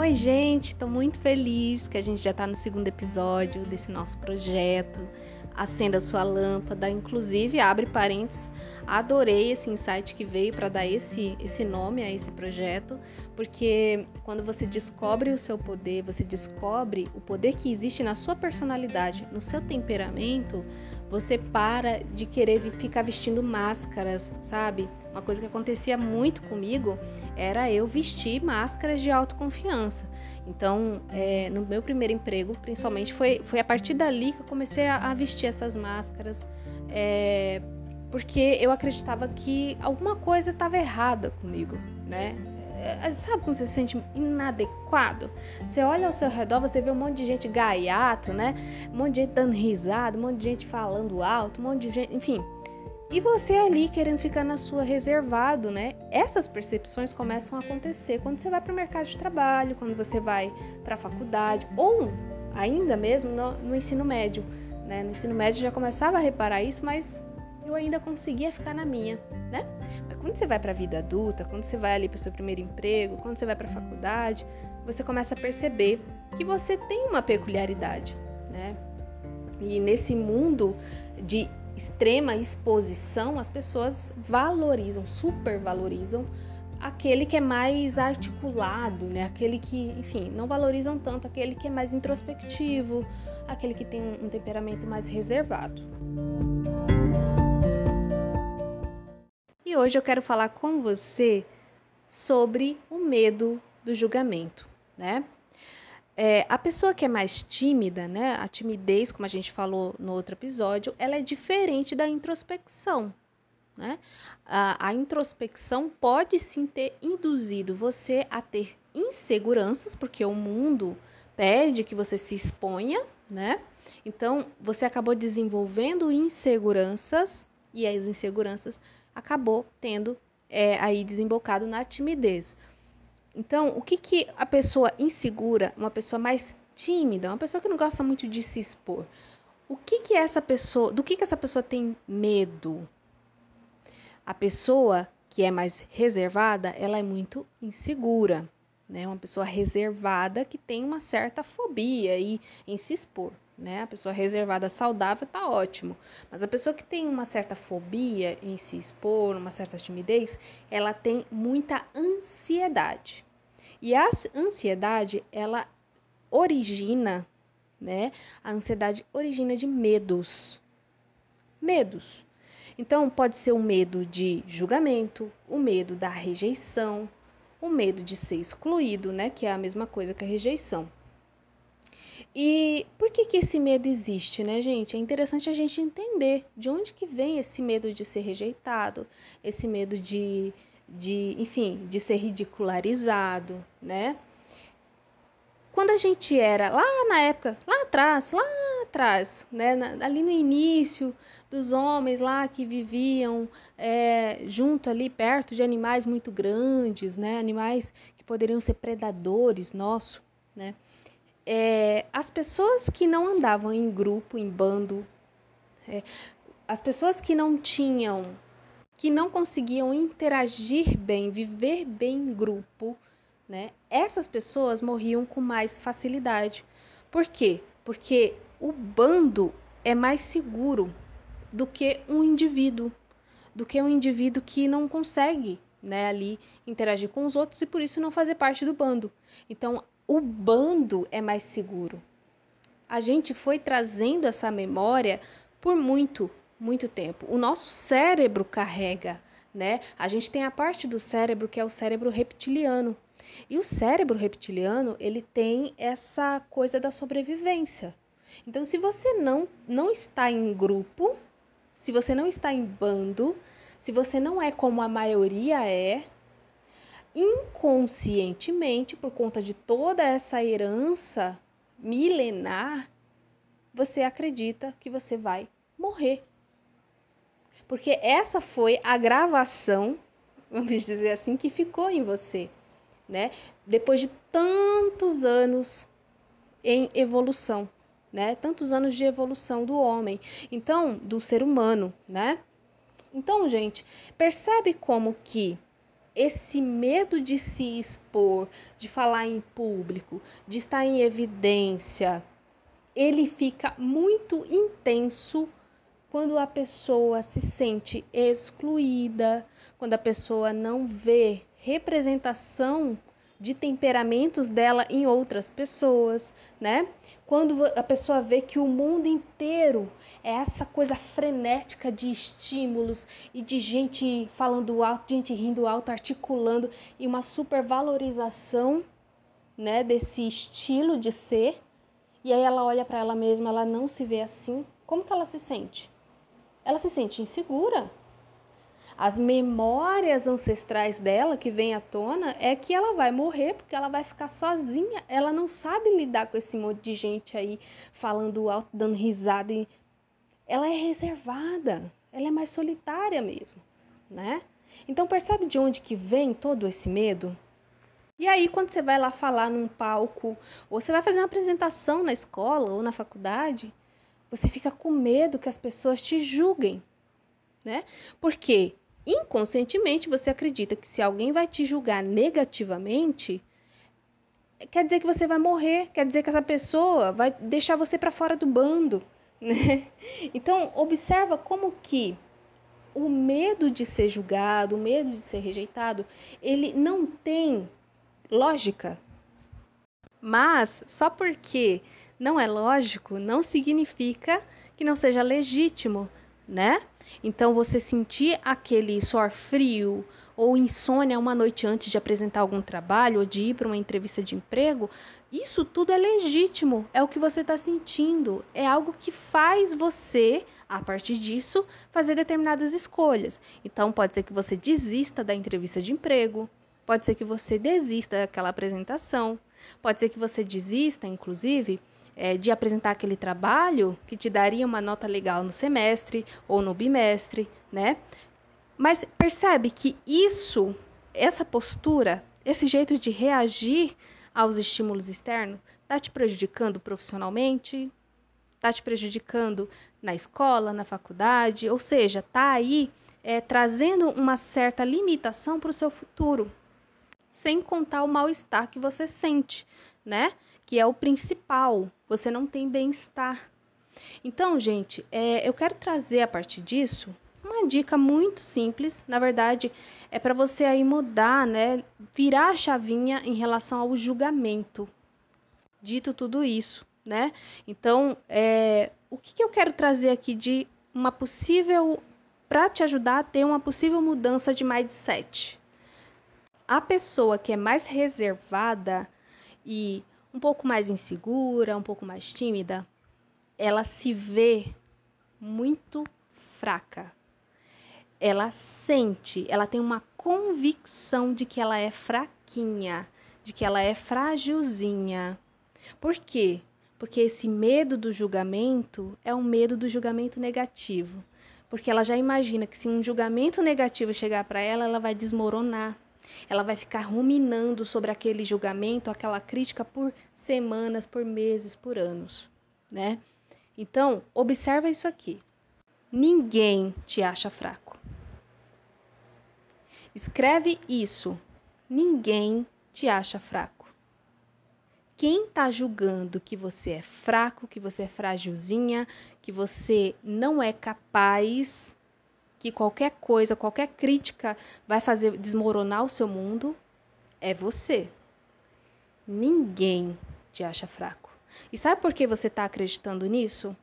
Oi, gente, estou muito feliz que a gente já está no segundo episódio desse nosso projeto. Acenda sua lâmpada, inclusive abre parênteses. Adorei esse insight que veio para dar esse, esse nome a esse projeto, porque quando você descobre o seu poder, você descobre o poder que existe na sua personalidade, no seu temperamento, você para de querer ficar vestindo máscaras, sabe? Uma coisa que acontecia muito comigo era eu vestir máscaras de autoconfiança. Então, é, no meu primeiro emprego, principalmente, foi, foi a partir dali que eu comecei a, a vestir essas máscaras, é, porque eu acreditava que alguma coisa estava errada comigo, né? É, sabe quando você se sente inadequado? Você olha ao seu redor, você vê um monte de gente gaiato, né? Um monte de gente dando risada, um monte de gente falando alto, um monte de gente, enfim. E você ali querendo ficar na sua reservado, né? Essas percepções começam a acontecer quando você vai para o mercado de trabalho, quando você vai para a faculdade, ou ainda mesmo no, no ensino médio. Né? No ensino médio já começava a reparar isso, mas eu ainda conseguia ficar na minha, né? Mas quando você vai para a vida adulta, quando você vai ali para o seu primeiro emprego, quando você vai para a faculdade, você começa a perceber que você tem uma peculiaridade, né? E nesse mundo de extrema exposição, as pessoas valorizam, supervalorizam aquele que é mais articulado, né? Aquele que, enfim, não valorizam tanto aquele que é mais introspectivo, aquele que tem um temperamento mais reservado. E hoje eu quero falar com você sobre o medo do julgamento, né? É, a pessoa que é mais tímida, né? A timidez, como a gente falou no outro episódio, ela é diferente da introspecção, né? A, a introspecção pode sim ter induzido você a ter inseguranças, porque o mundo pede que você se exponha, né? Então, você acabou desenvolvendo inseguranças e as inseguranças acabou tendo é, aí desembocado na timidez. Então, o que, que a pessoa insegura, uma pessoa mais tímida, uma pessoa que não gosta muito de se expor, o que que essa pessoa, do que que essa pessoa tem medo? A pessoa que é mais reservada, ela é muito insegura, né? Uma pessoa reservada que tem uma certa fobia aí em se expor né? A pessoa reservada, saudável, tá ótimo. Mas a pessoa que tem uma certa fobia em se expor, uma certa timidez, ela tem muita ansiedade. E a ansiedade, ela origina, né? A ansiedade origina de medos. Medos. Então, pode ser o medo de julgamento, o medo da rejeição, o medo de ser excluído, né? Que é a mesma coisa que a rejeição. E por que, que esse medo existe, né, gente? É interessante a gente entender de onde que vem esse medo de ser rejeitado, esse medo de, de enfim, de ser ridicularizado, né? Quando a gente era lá na época, lá atrás, lá atrás, né, ali no início dos homens lá que viviam é, junto ali perto de animais muito grandes, né, animais que poderiam ser predadores nossos, né? É, as pessoas que não andavam em grupo, em bando, é, as pessoas que não tinham, que não conseguiam interagir bem, viver bem em grupo, né? Essas pessoas morriam com mais facilidade. Por quê? Porque o bando é mais seguro do que um indivíduo, do que um indivíduo que não consegue, né, ali interagir com os outros e por isso não fazer parte do bando. Então, o bando é mais seguro. A gente foi trazendo essa memória por muito, muito tempo. O nosso cérebro carrega, né? A gente tem a parte do cérebro que é o cérebro reptiliano. E o cérebro reptiliano, ele tem essa coisa da sobrevivência. Então, se você não não está em grupo, se você não está em bando, se você não é como a maioria é, inconscientemente, por conta de toda essa herança milenar, você acredita que você vai morrer. Porque essa foi a gravação, vamos dizer assim, que ficou em você, né? Depois de tantos anos em evolução, né? Tantos anos de evolução do homem, então, do ser humano, né? Então, gente, percebe como que esse medo de se expor, de falar em público, de estar em evidência, ele fica muito intenso quando a pessoa se sente excluída, quando a pessoa não vê representação de temperamentos dela em outras pessoas, né? Quando a pessoa vê que o mundo inteiro é essa coisa frenética de estímulos e de gente falando alto, gente rindo alto, articulando e uma supervalorização, né, desse estilo de ser, e aí ela olha para ela mesma, ela não se vê assim, como que ela se sente? Ela se sente insegura, as memórias ancestrais dela que vem à tona é que ela vai morrer porque ela vai ficar sozinha. Ela não sabe lidar com esse monte de gente aí falando alto, dando risada. E... Ela é reservada, ela é mais solitária mesmo, né? Então percebe de onde que vem todo esse medo? E aí quando você vai lá falar num palco, ou você vai fazer uma apresentação na escola ou na faculdade, você fica com medo que as pessoas te julguem, né? Porque inconscientemente você acredita que se alguém vai te julgar negativamente, quer dizer que você vai morrer, quer dizer que essa pessoa vai deixar você para fora do bando, né? Então, observa como que o medo de ser julgado, o medo de ser rejeitado, ele não tem lógica. Mas só porque não é lógico, não significa que não seja legítimo, né? Então, você sentir aquele suor frio ou insônia uma noite antes de apresentar algum trabalho ou de ir para uma entrevista de emprego, isso tudo é legítimo, é o que você está sentindo, é algo que faz você, a partir disso, fazer determinadas escolhas. Então, pode ser que você desista da entrevista de emprego, pode ser que você desista daquela apresentação, pode ser que você desista, inclusive, é, de apresentar aquele trabalho que te daria uma nota legal no semestre ou no bimestre, né? Mas percebe que isso, essa postura, esse jeito de reagir aos estímulos externos, está te prejudicando profissionalmente, está te prejudicando na escola, na faculdade, ou seja, está aí é, trazendo uma certa limitação para o seu futuro, sem contar o mal-estar que você sente, né? Que é o principal. Você não tem bem-estar. Então, gente, é, eu quero trazer a partir disso uma dica muito simples. Na verdade, é para você aí mudar, né? Virar a chavinha em relação ao julgamento. Dito tudo isso, né? Então, é, o que, que eu quero trazer aqui de uma possível. para te ajudar a ter uma possível mudança de mindset? A pessoa que é mais reservada e um pouco mais insegura, um pouco mais tímida, ela se vê muito fraca. Ela sente, ela tem uma convicção de que ela é fraquinha, de que ela é frágilzinha. Por quê? Porque esse medo do julgamento é um medo do julgamento negativo. Porque ela já imagina que se um julgamento negativo chegar para ela, ela vai desmoronar ela vai ficar ruminando sobre aquele julgamento, aquela crítica por semanas, por meses, por anos, né? Então, observa isso aqui. Ninguém te acha fraco. Escreve isso. Ninguém te acha fraco. Quem está julgando que você é fraco, que você é frágilzinha, que você não é capaz, que qualquer coisa, qualquer crítica vai fazer desmoronar o seu mundo, é você. Ninguém te acha fraco. E sabe por que você está acreditando nisso?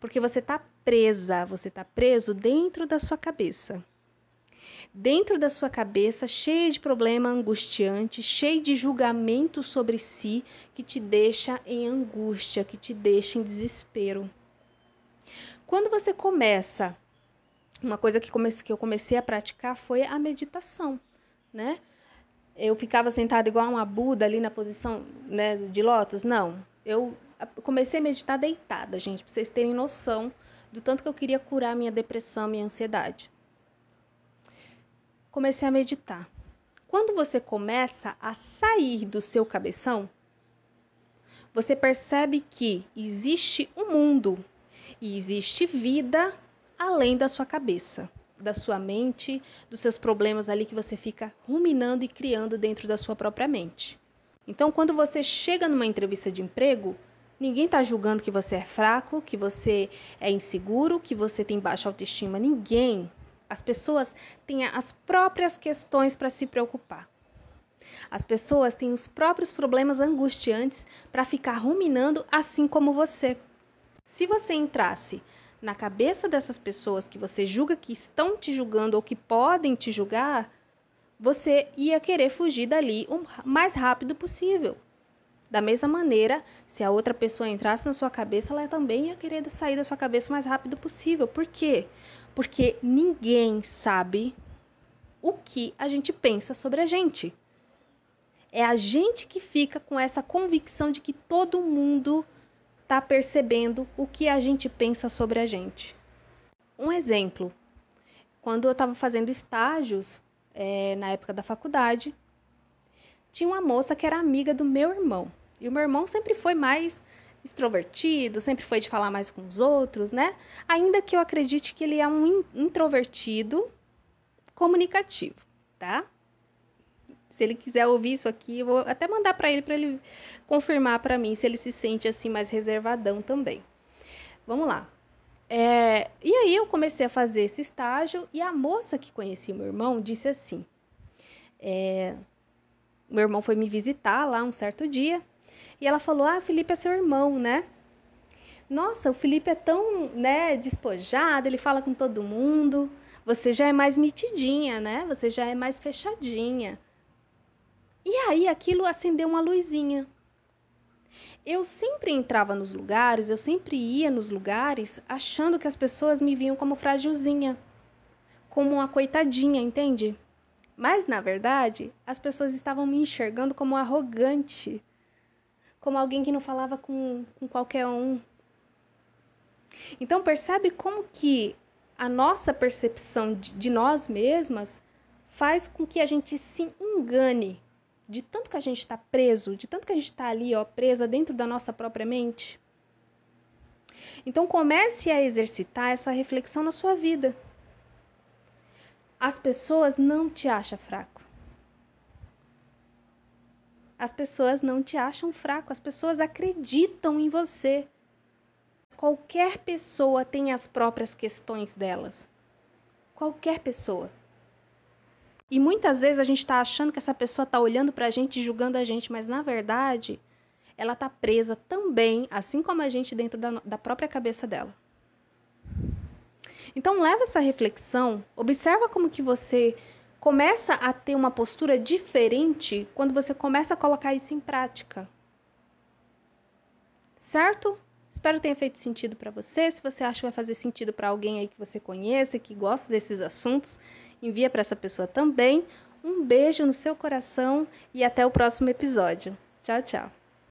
Porque você está presa, você está preso dentro da sua cabeça. Dentro da sua cabeça, cheia de problema angustiante, cheio de julgamento sobre si, que te deixa em angústia, que te deixa em desespero. Quando você começa, uma coisa que, comece, que eu comecei a praticar foi a meditação, né? Eu ficava sentada igual uma Buda ali na posição né, de lótus? Não. Eu comecei a meditar deitada, gente, para vocês terem noção do tanto que eu queria curar minha depressão, minha ansiedade. Comecei a meditar. Quando você começa a sair do seu cabeção, você percebe que existe um mundo e existe vida além da sua cabeça. da sua mente, dos seus problemas ali que você fica ruminando e criando dentro da sua própria mente. Então, quando você chega numa entrevista de emprego, ninguém está julgando que você é fraco, que você é inseguro, que você tem baixa autoestima. Ninguém. As pessoas têm as próprias questões para se preocupar. As pessoas têm os próprios problemas angustiantes para ficar ruminando, assim como você. Se você entrasse na cabeça dessas pessoas que você julga que estão te julgando ou que podem te julgar, você ia querer fugir dali o mais rápido possível. Da mesma maneira, se a outra pessoa entrasse na sua cabeça, ela também ia querer sair da sua cabeça o mais rápido possível. Por quê? Porque ninguém sabe o que a gente pensa sobre a gente. É a gente que fica com essa convicção de que todo mundo está percebendo o que a gente pensa sobre a gente. Um exemplo: quando eu estava fazendo estágios é, na época da faculdade, tinha uma moça que era amiga do meu irmão. E o meu irmão sempre foi mais extrovertido, sempre foi de falar mais com os outros, né? Ainda que eu acredite que ele é um introvertido comunicativo, tá? Se ele quiser ouvir isso aqui, eu vou até mandar para ele para ele confirmar para mim se ele se sente assim mais reservadão também. Vamos lá. É, e aí eu comecei a fazer esse estágio e a moça que conhecia meu irmão disse assim: é, meu irmão foi me visitar lá um certo dia e ela falou: Ah, Felipe é seu irmão, né? Nossa, o Felipe é tão, né, despojado, ele fala com todo mundo. Você já é mais mitidinha, né? Você já é mais fechadinha. E aí aquilo acendeu uma luzinha. Eu sempre entrava nos lugares, eu sempre ia nos lugares achando que as pessoas me viam como frágilzinha, como uma coitadinha, entende? Mas na verdade, as pessoas estavam me enxergando como arrogante, como alguém que não falava com, com qualquer um. Então percebe como que a nossa percepção de, de nós mesmas faz com que a gente se engane de tanto que a gente está preso, de tanto que a gente está ali, ó, presa dentro da nossa própria mente. Então comece a exercitar essa reflexão na sua vida. As pessoas não te acham fraco. As pessoas não te acham fraco, as pessoas acreditam em você. Qualquer pessoa tem as próprias questões delas. Qualquer pessoa. E muitas vezes a gente está achando que essa pessoa está olhando para a gente julgando a gente, mas na verdade ela está presa também, assim como a gente, dentro da, da própria cabeça dela. Então leva essa reflexão, observa como que você começa a ter uma postura diferente quando você começa a colocar isso em prática. Certo? Espero que tenha feito sentido para você. Se você acha que vai fazer sentido para alguém aí que você conheça, que gosta desses assuntos, envia para essa pessoa também. Um beijo no seu coração e até o próximo episódio. Tchau, tchau.